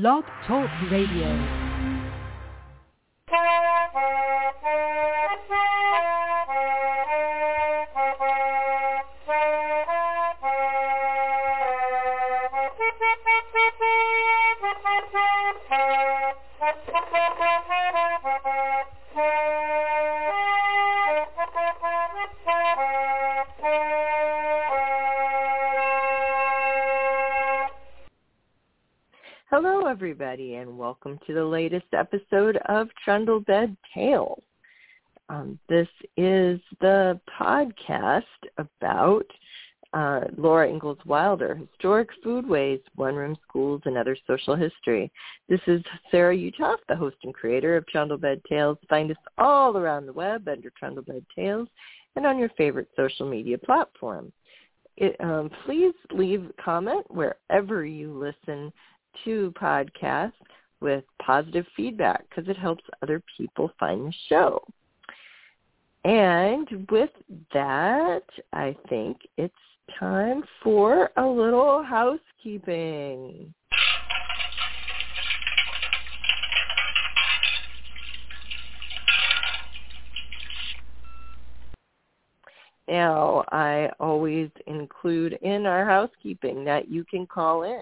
Blog Talk Radio. Everybody, and welcome to the latest episode of Trundlebed Tales. Um, this is the podcast about uh, Laura Ingalls Wilder, historic foodways, one-room schools, and other social history. This is Sarah Uthoff, the host and creator of Trundlebed Tales. Find us all around the web under Trundlebed Tales and on your favorite social media platform. It, um, please leave a comment wherever you listen to podcasts with positive feedback because it helps other people find the show. And with that, I think it's time for a little housekeeping. Now, I always include in our housekeeping that you can call in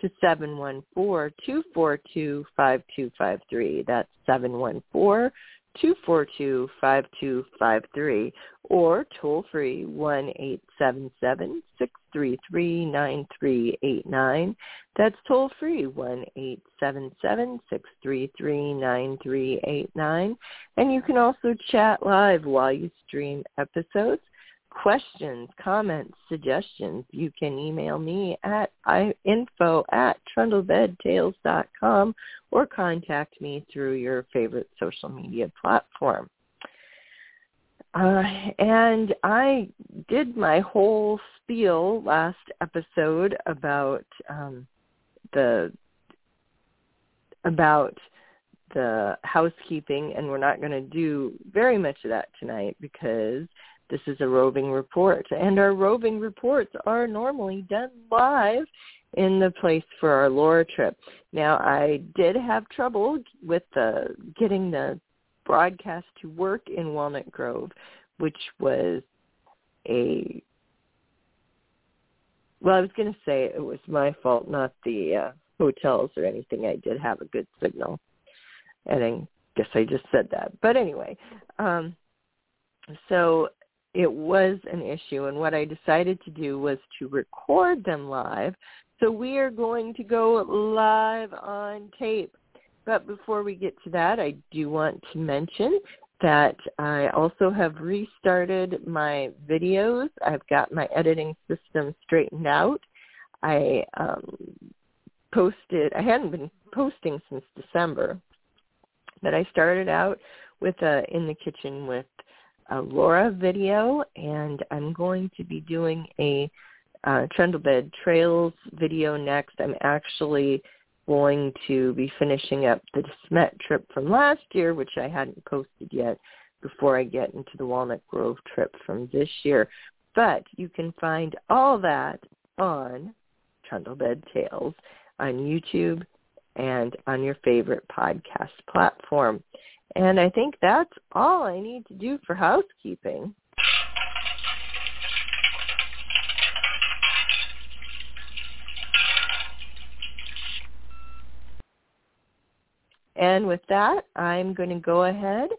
to 714-242-5253. That's 714-242-5253 or toll free 1-877-633-9389. That's toll free 1-877-633-9389. And you can also chat live while you stream episodes questions, comments, suggestions, you can email me at info at trundlebedtales.com or contact me through your favorite social media platform. Uh, and I did my whole spiel last episode about um, the about the housekeeping, and we're not going to do very much of that tonight because this is a roving report, and our roving reports are normally done live in the place for our Laura trip. Now, I did have trouble with the getting the broadcast to work in Walnut Grove, which was a well, I was going to say it was my fault, not the uh, hotels or anything. I did have a good signal, and I guess I just said that. But anyway, um, so it was an issue. And what I decided to do was to record them live. So we are going to go live on tape. But before we get to that, I do want to mention that I also have restarted my videos. I've got my editing system straightened out. I um, posted, I hadn't been posting since December, but I started out with a In the Kitchen with Laura video, and I'm going to be doing a uh, Trundlebed Trails video next. I'm actually going to be finishing up the Smet trip from last year, which I hadn't posted yet before I get into the Walnut Grove trip from this year. But you can find all that on Trundlebed Tales on YouTube and on your favorite podcast platform. And I think that's all I need to do for housekeeping. And with that, I'm going to go ahead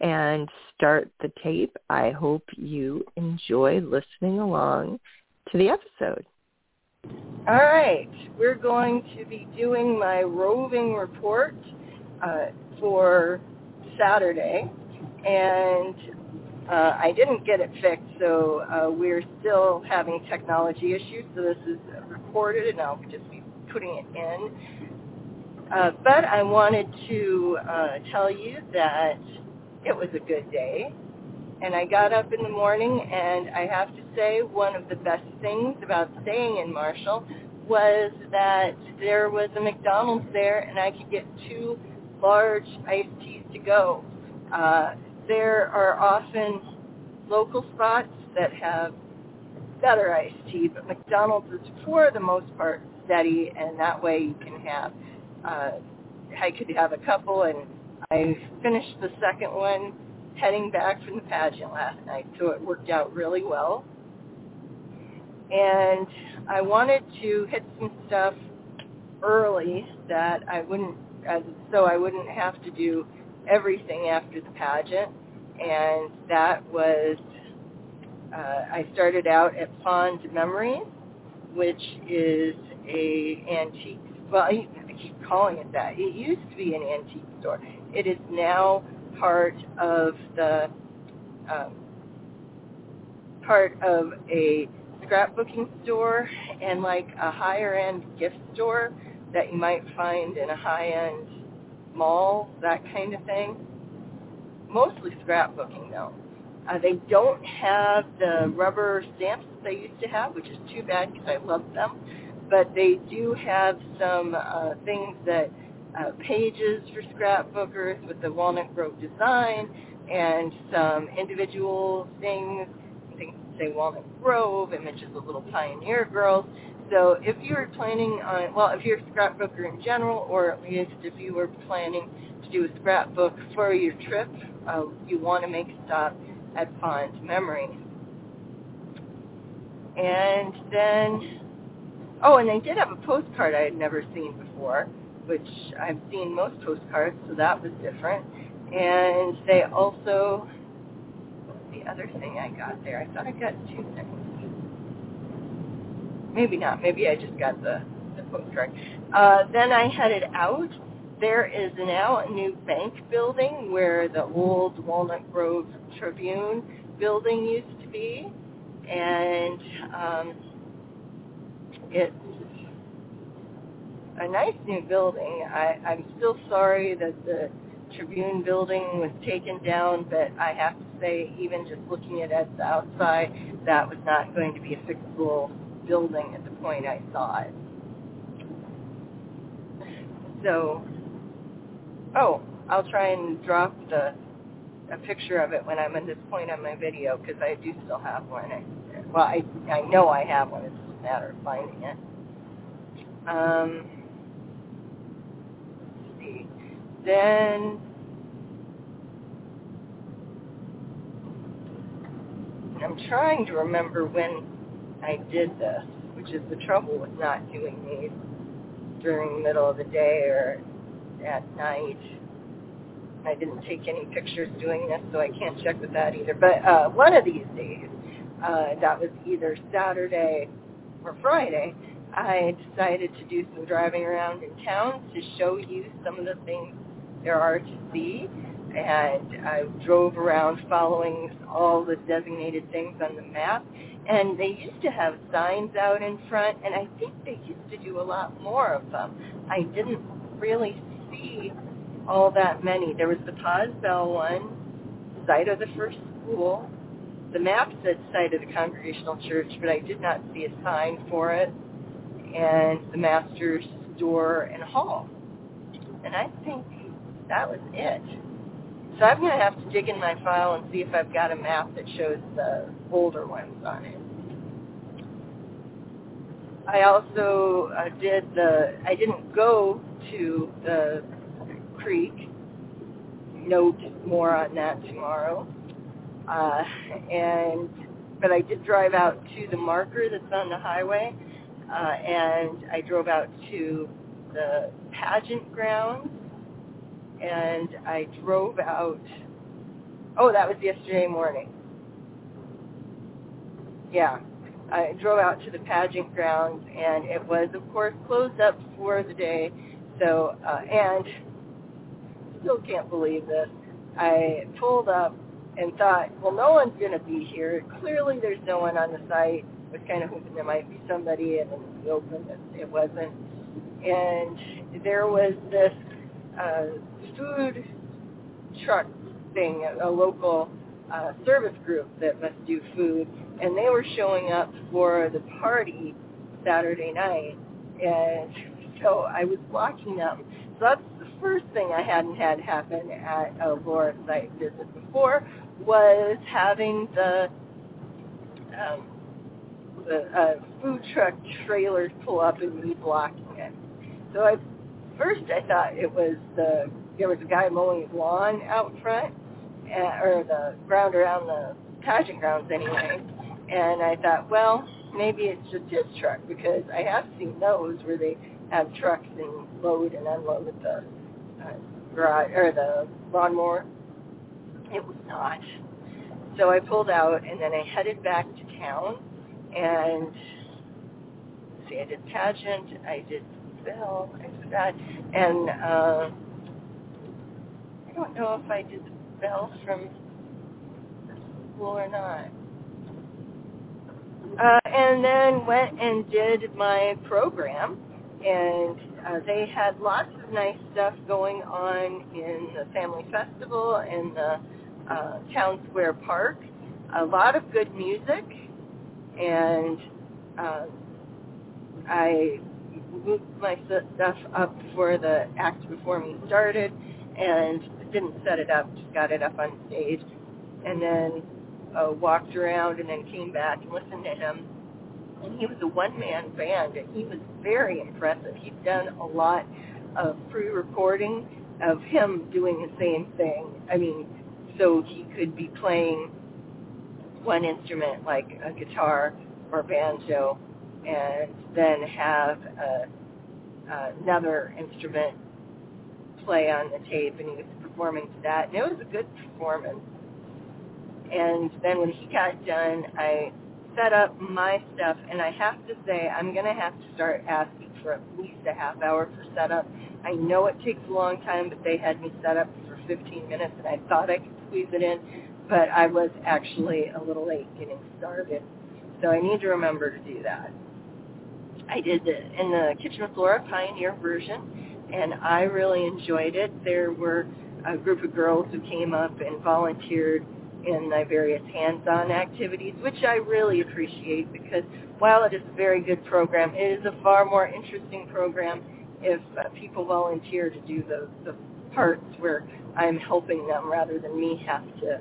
and start the tape. I hope you enjoy listening along to the episode. All right, we're going to be doing my roving report uh, for Saturday, and uh, I didn't get it fixed, so uh, we're still having technology issues. So this is recorded, and I'll just be putting it in. Uh, but I wanted to uh, tell you that it was a good day. And I got up in the morning, and I have to say one of the best things about staying in Marshall was that there was a McDonald's there, and I could get two large iced teas to go. Uh, there are often local spots that have better iced tea, but McDonald's is for the most part steady, and that way you can have uh, I could have a couple, and I finished the second one heading back from the pageant last night, so it worked out really well. And I wanted to hit some stuff early that I wouldn't, uh, so I wouldn't have to do everything after the pageant, and that was uh, I started out at Fond Memories, which is a antique. Well, I, I keep calling it that. It used to be an antique store. It is now part of the um, part of a scrapbooking store and like a higher end gift store that you might find in a high end mall, that kind of thing. Mostly scrapbooking though. Uh, they don't have the rubber stamps they used to have, which is too bad because I love them. But they do have some uh, things that uh, pages for scrapbookers with the Walnut Grove design and some individual things, things say Walnut Grove, images of little pioneer girls. So if you were planning on, well, if you're a scrapbooker in general, or at least if you were planning to do a scrapbook for your trip, uh, you want to make a stop at Fond Memory. And then, oh, and they did have a postcard I had never seen before, which I've seen most postcards, so that was different. And they also, the other thing I got there? I thought I got two things. Maybe not. Maybe I just got the, the postcard. Uh, then I headed out there is now a new bank building where the old Walnut Grove Tribune building used to be, and um, it's a nice new building. I, I'm still sorry that the Tribune building was taken down, but I have to say, even just looking at it at the outside, that was not going to be a fixable building at the point I saw it. So Oh, I'll try and drop the a picture of it when I'm at this point on my video because I do still have one. I, well, I I know I have one. It's just a matter of finding it. Um, let's see. Then I'm trying to remember when I did this, which is the trouble with not doing these during the middle of the day or at night. I didn't take any pictures doing this, so I can't check with that either. But uh, one of these days, uh, that was either Saturday or Friday, I decided to do some driving around in town to show you some of the things there are to see. And I drove around following all the designated things on the map. And they used to have signs out in front, and I think they used to do a lot more of them. I didn't really see all that many. There was the Paz Bell one, site of the first school. The map said site of the Congregational Church, but I did not see a sign for it. And the Master's Store and Hall. And I think that was it. So I'm going to have to dig in my file and see if I've got a map that shows the older ones on it. I also uh, did the, I didn't go to the creek. Note more on that tomorrow. Uh, and but I did drive out to the marker that's on the highway, uh, and I drove out to the pageant grounds, and I drove out. Oh, that was yesterday morning. Yeah, I drove out to the pageant grounds, and it was, of course, closed up for the day so, uh, and still can't believe this. I pulled up and thought, well, no one's going to be here. Clearly there's no one on the site. I was kind of hoping there might be somebody, and then we opened it. It wasn't. And there was this uh, food truck thing, a, a local uh, service group that must do food, and they were showing up for the party Saturday night. And so I was watching them. So that's the first thing I hadn't had happen at a Laura site visit before was having the um, the uh, food truck trailers pull up and me blocking it. So I first I thought it was the there was a guy mowing his lawn out front, uh, or the ground around the pageant grounds anyway. And I thought, well, maybe it's just his truck because I have seen those where they have trucks and load and unload the uh, garage or the lawnmower. It was not. So I pulled out and then I headed back to town and see, I did pageant, I did bell, I forgot, and uh, I don't know if I did the bell from school or not. Uh, and then went and did my program, and uh, they had lots of nice stuff going on in the family festival in the uh, town square park. A lot of good music, and uh, I moved my stuff up before the act before me started, and didn't set it up, just got it up on stage, and then uh, walked around and then came back and listened to him. And he was a one-man band, and he was very impressive. He'd done a lot of pre-recording of him doing the same thing. I mean, so he could be playing one instrument like a guitar or banjo, and then have a, another instrument play on the tape, and he was performing to that. And it was a good performance. And then when he got done, I set up my stuff, and I have to say, I'm going to have to start asking for at least a half hour for setup. I know it takes a long time, but they had me set up for 15 minutes, and I thought I could squeeze it in, but I was actually a little late getting started. So I need to remember to do that. I did the, in the Kitchen Flora Pioneer version, and I really enjoyed it. There were a group of girls who came up and volunteered in the various hands-on activities, which I really appreciate because while it is a very good program, it is a far more interesting program if uh, people volunteer to do the, the parts where I'm helping them rather than me have to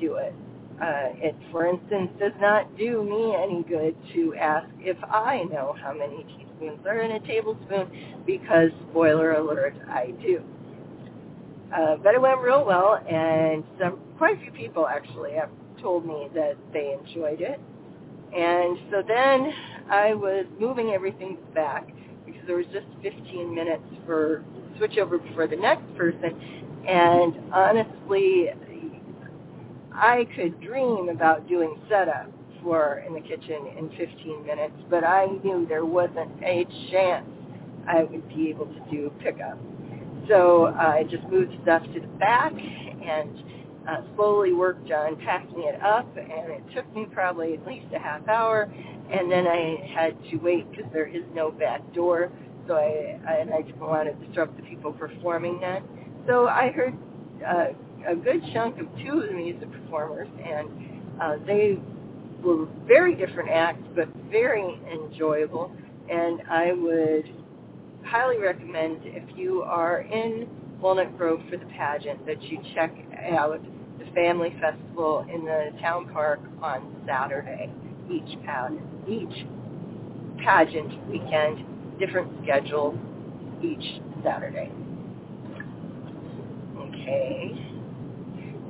do it. Uh, it, for instance, does not do me any good to ask if I know how many teaspoons are in a tablespoon because, spoiler alert, I do. Uh, but it went real well, and some quite a few people actually have told me that they enjoyed it. And so then I was moving everything back because there was just 15 minutes for switch over for the next person. And honestly, I could dream about doing setup for in the kitchen in 15 minutes, but I knew there wasn't a chance I would be able to do pickup. So uh, I just moved stuff to the back and uh, slowly worked on packing it up, and it took me probably at least a half hour. And then I had to wait because there is no back door, so I, I and I didn't want to disrupt the people performing that. So I heard uh, a good chunk of two of the music performers, and uh, they were very different acts, but very enjoyable. And I would highly recommend if you are in Walnut Grove for the pageant that you check out the Family Festival in the town park on Saturday. Each pageant, each pageant weekend, different schedule each Saturday. Okay.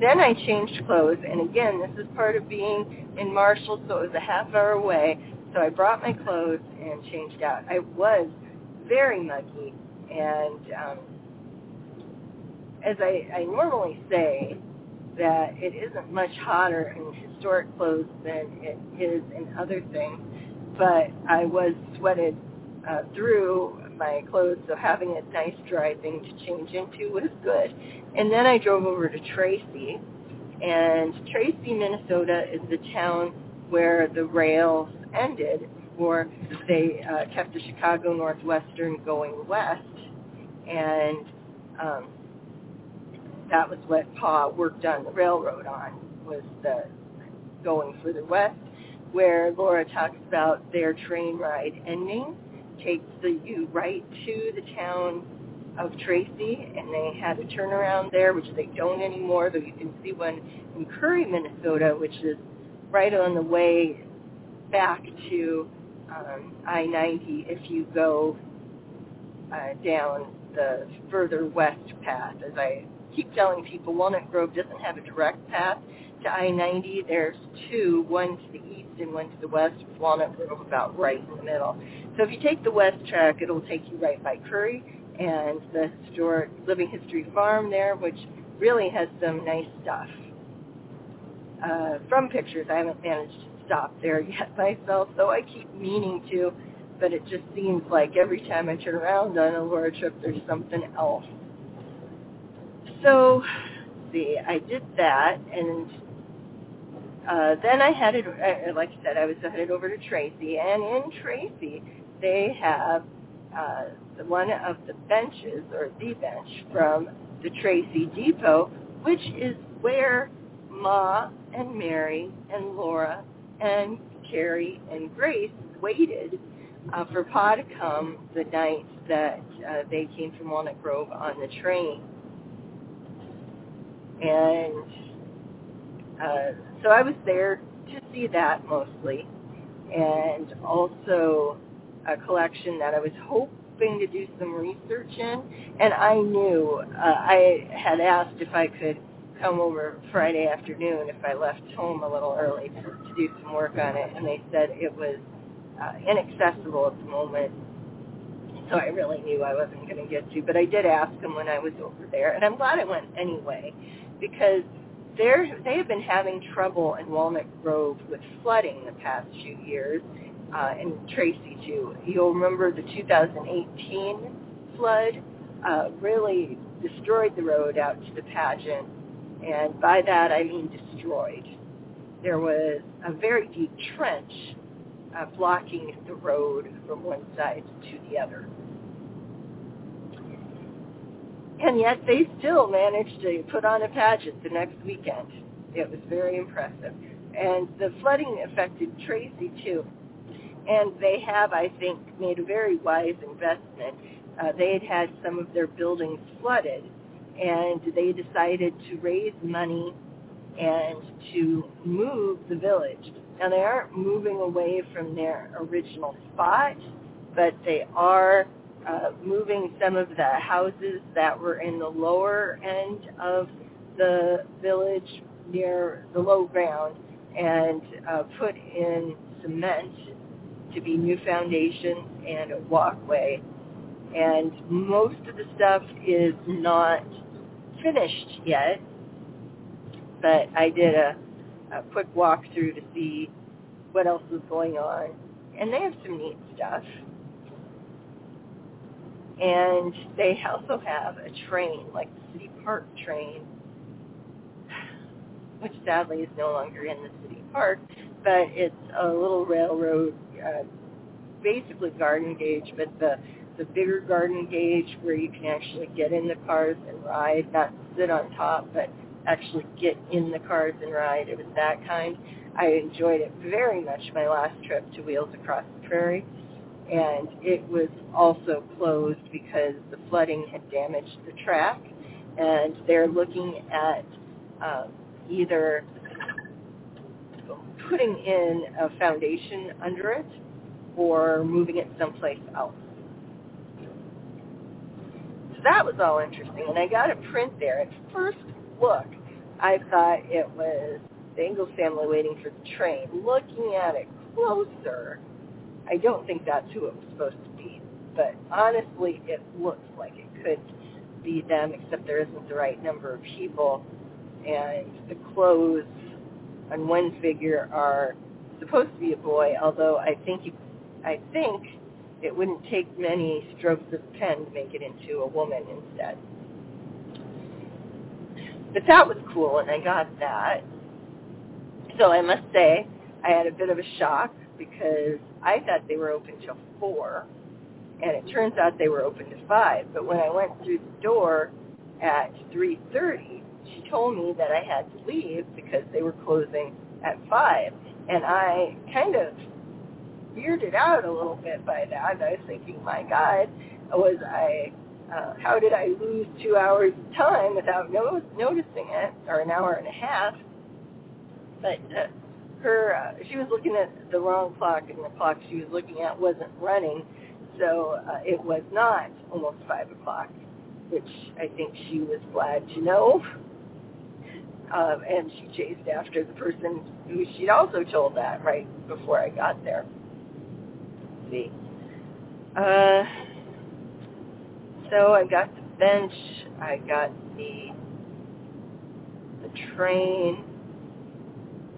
Then I changed clothes, and again, this is part of being in Marshall, so it was a half hour away. So I brought my clothes and changed out. I was very muggy, and um, as I, I normally say, that it isn't much hotter in historic clothes than it is in other things, but I was sweated uh, through my clothes, so having a nice dry thing to change into was good. And then I drove over to Tracy, and Tracy, Minnesota is the town where the rails ended before they uh, kept the Chicago Northwestern going west, and um, that was what Pa worked on the railroad on was the going further west, where Laura talks about their train ride ending, takes the you right to the town of Tracy, and they had a turnaround there, which they don't anymore, though you can see one in Currie, Minnesota, which is right on the way back to um, I-90 if you go uh, down the further west path. As I keep telling people, Walnut Grove doesn't have a direct path to I-90. There's two, one to the east and one to the west, with Walnut Grove about right in the middle. So if you take the west track, it'll take you right by Currie and the historic Living History Farm there, which really has some nice stuff. Uh, from pictures, I haven't managed to stop there yet myself, though I keep meaning to, but it just seems like every time I turn around on a Laura trip, there's something else. So, see, I did that, and uh, then I headed, uh, like I said, I was headed over to Tracy, and in Tracy, they have uh, one of the benches, or the bench, from the Tracy Depot, which is where Ma and Mary and Laura and Carrie and Grace waited uh, for Pa to come the night that uh, they came from Walnut Grove on the train. And uh, so I was there to see that mostly, and also a collection that I was hoping to do some research in. And I knew uh, I had asked if I could come over Friday afternoon if I left home a little early to, do some work on it, and they said it was uh, inaccessible at the moment. So I really knew I wasn't going to get to, but I did ask them when I was over there, and I'm glad I went anyway, because they're, they have been having trouble in Walnut Grove with flooding the past few years, uh, and Tracy too. You'll remember the 2018 flood uh, really destroyed the road out to the pageant and by that I mean destroyed. There was a very deep trench uh, blocking the road from one side to the other. And yet they still managed to put on a pageant the next weekend. It was very impressive. And the flooding affected Tracy too. And they have, I think, made a very wise investment. Uh, they had had some of their buildings flooded and they decided to raise money and to move the village. Now they aren't moving away from their original spot, but they are uh, moving some of the houses that were in the lower end of the village near the low ground and uh, put in cement to be new foundations and a walkway. And most of the stuff is not finished yet, but I did a, a quick walkthrough to see what else was going on. And they have some neat stuff. And they also have a train, like the City Park train, which sadly is no longer in the city park, but it's a little railroad, uh, basically garden gauge, but the the bigger garden gauge where you can actually get in the cars and ride, not sit on top, but actually get in the cars and ride. It was that kind. I enjoyed it very much my last trip to Wheels Across the Prairie. And it was also closed because the flooding had damaged the track. And they're looking at um, either putting in a foundation under it or moving it someplace else that was all interesting. And I got a print there. At first look, I thought it was the Ingalls family waiting for the train. Looking at it closer, I don't think that's who it was supposed to be. But honestly, it looks like it could be them, except there isn't the right number of people. And the clothes on one figure are supposed to be a boy, although I think I think it wouldn't take many strokes of pen to make it into a woman instead. But that was cool, and I got that. So I must say, I had a bit of a shock because I thought they were open till 4, and it turns out they were open to 5. But when I went through the door at 3.30, she told me that I had to leave because they were closing at 5. And I kind of weirded out a little bit by that. I was thinking, my God, was I, uh, how did I lose two hours of time without no- noticing it, or an hour and a half? But uh, her, uh, she was looking at the wrong clock, and the clock she was looking at wasn't running, so uh, it was not almost five o'clock. which I think she was glad to know. Um, and she chased after the person who she'd also told that right before I got there. See. Uh, so I got the bench. I got the the train,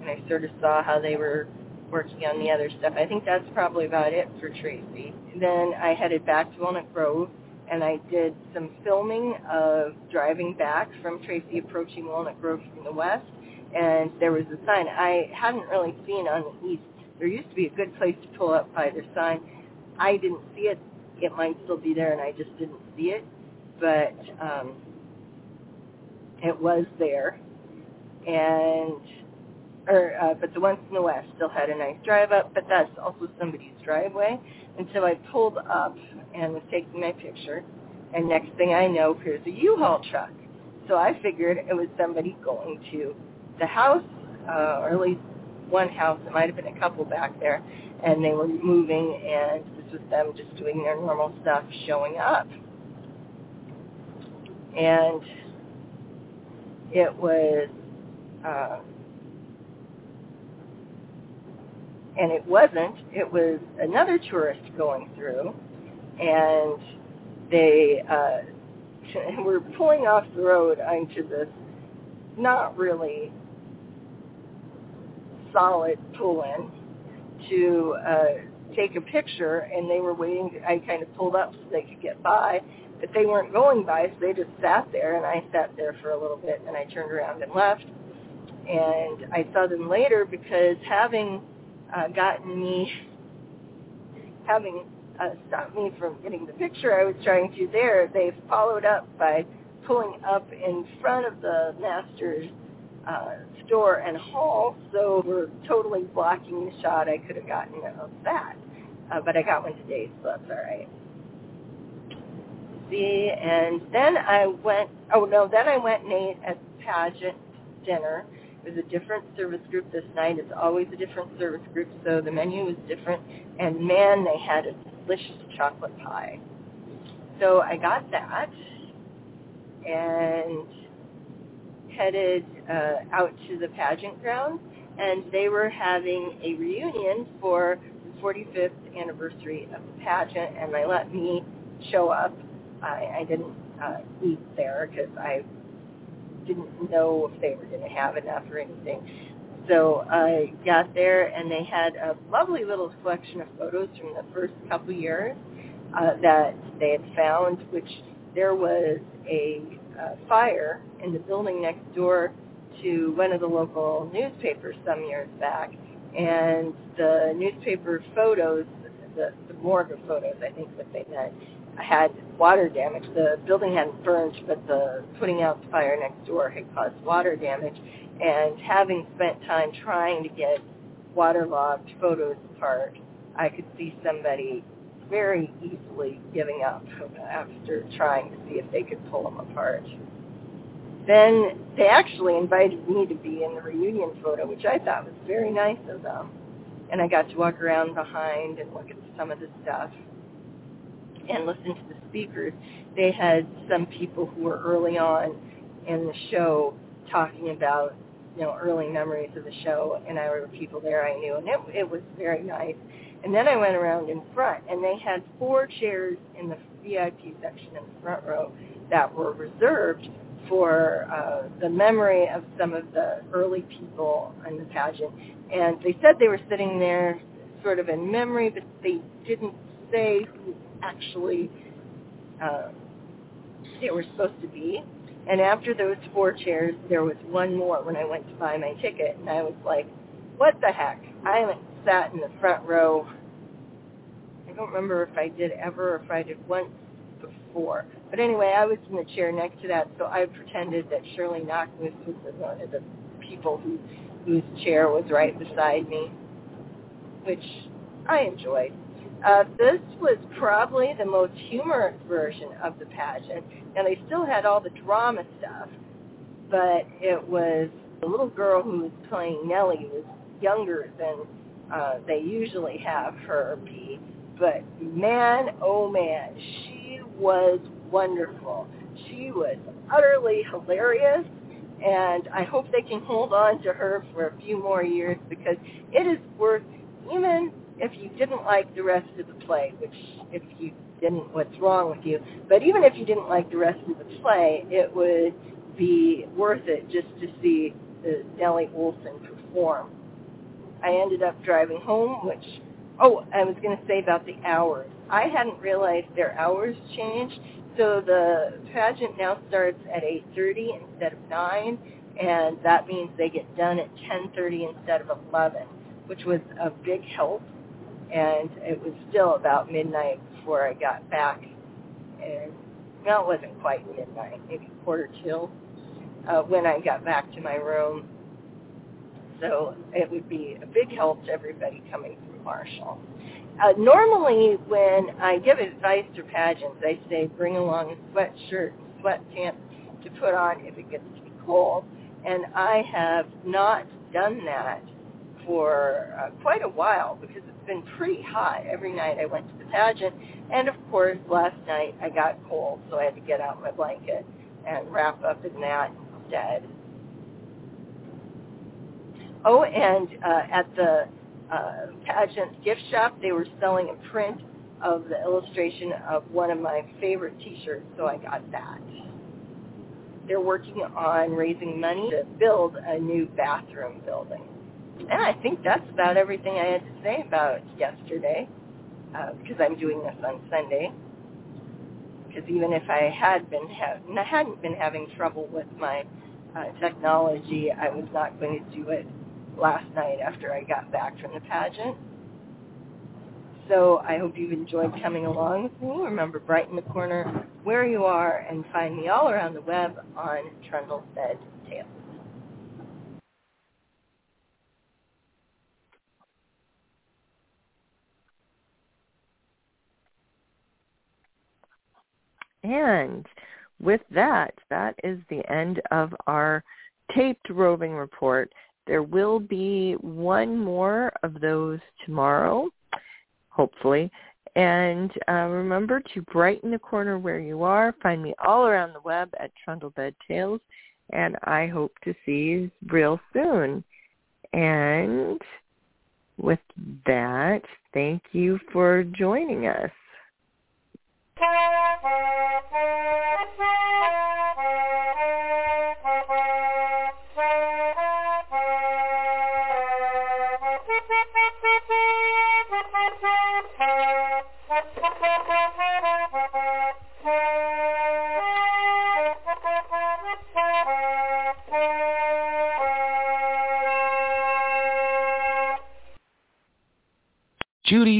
and I sort of saw how they were working on the other stuff. I think that's probably about it for Tracy. Then I headed back to Walnut Grove and I did some filming of driving back from Tracy approaching Walnut Grove from the west and there was a sign I hadn't really seen on the east. There used to be a good place to pull up by the sign. I didn't see it. It might still be there and I just didn't see it. But um it was there. And or uh, but the ones in the west still had a nice drive up, but that's also somebody's driveway. And so I pulled up and was taking my picture, and next thing I know, here's a U-Haul truck. So I figured it was somebody going to the house, uh, or at least one house. It might have been a couple back there, and they were moving, and this was them just doing their normal stuff, showing up. And it was uh, and it wasn't. It was another tourist going through, and they uh, were pulling off the road onto this not really solid pull-in to uh, take a picture, and they were waiting. I kind of pulled up so they could get by, but they weren't going by, so they just sat there, and I sat there for a little bit, and I turned around and left. And I saw them later because having uh, gotten me, having uh, stopped me from getting the picture I was trying to there, they followed up by pulling up in front of the master's uh, store and hall, so we're totally blocking the shot I could have gotten of that. Uh, but I got one today, so that's all right. See, and then I went, oh no, then I went and ate at pageant dinner it was a different service group this night. It's always a different service group, so the menu was different. And man, they had a delicious chocolate pie. So I got that and headed uh, out to the pageant grounds, and they were having a reunion for the 45th anniversary of the pageant, and they let me show up. I, I didn't uh, eat there because I didn't know if they were going to have enough or anything. So I got there and they had a lovely little collection of photos from the first couple years uh, that they had found, which there was a uh, fire in the building next door to one of the local newspapers some years back. And the newspaper photos, the, the morgue photos, I think what they meant, had water damage. The building hadn't burned, but the putting out the fire next door had caused water damage. And having spent time trying to get waterlogged photos apart, I could see somebody very easily giving up after trying to see if they could pull them apart. Then they actually invited me to be in the reunion photo, which I thought was very nice of them. And I got to walk around behind and look at some of the stuff and listen to the speakers, they had some people who were early on in the show talking about you know early memories of the show, and I were people there I knew, and it it was very nice. And then I went around in front, and they had four chairs in the VIP section in the front row that were reserved for uh, the memory of some of the early people in the pageant. And they said they were sitting there sort of in memory, but they didn't say who actually uh, they were supposed to be. And after those four chairs, there was one more when I went to buy my ticket, and I was like, what the heck? I haven't sat in the front row. I don't remember if I did ever or if I did once before. But anyway, I was in the chair next to that, so I pretended that Shirley Knakmuhs was one of the people who, whose chair was right beside me, which I enjoyed. Uh, this was probably the most humorous version of the pageant. and they still had all the drama stuff, but it was the little girl who was playing Nellie was younger than uh, they usually have her be. But man, oh man, she was wonderful. She was utterly hilarious, and I hope they can hold on to her for a few more years because it is worth, even if you didn't like the rest of the play, which if you didn't, what's wrong with you? But even if you didn't like the rest of the play, it would be worth it just to see the Nellie Oleson perform. I ended up driving home, which, oh, I was going to say about the hours. I hadn't realized their hours changed, so the pageant now starts at 8.30 instead of 9, and that means they get done at 10.30 instead of 11, which was a big help, and it was still about midnight before I got back. And, well, it wasn't quite midnight, maybe quarter till, uh, when I got back to my room so it would be a big help to everybody coming from Marshall. Uh, normally, when I give advice to pageants, I say bring along a sweatshirt, and sweatpants to put on if it gets too cold. And I have not done that for uh, quite a while because it's been pretty hot every night I went to the pageant. And of course, last night I got cold, so I had to get out my blanket and wrap up in that instead. Oh, and uh, at the uh, pageant gift shop, they were selling a print of the illustration of one of my favorite T-shirts, so I got that. They're working on raising money to build a new bathroom building. And I think that's about everything I had to say about yesterday, uh, because I'm doing this on Sunday. Because even if I had been ha- hadn't been having trouble with my uh, technology, I was not going to do it last night after I got back from the pageant. So I hope you've enjoyed coming along with me. Remember, brighten the corner where you are and find me all around the web on Trundle Bed Tales. And with that, that is the end of our taped roving report. There will be one more of those tomorrow, hopefully. And uh, remember to brighten the corner where you are. Find me all around the web at Trundlebed Tales. And I hope to see you real soon. And with that, thank you for joining us.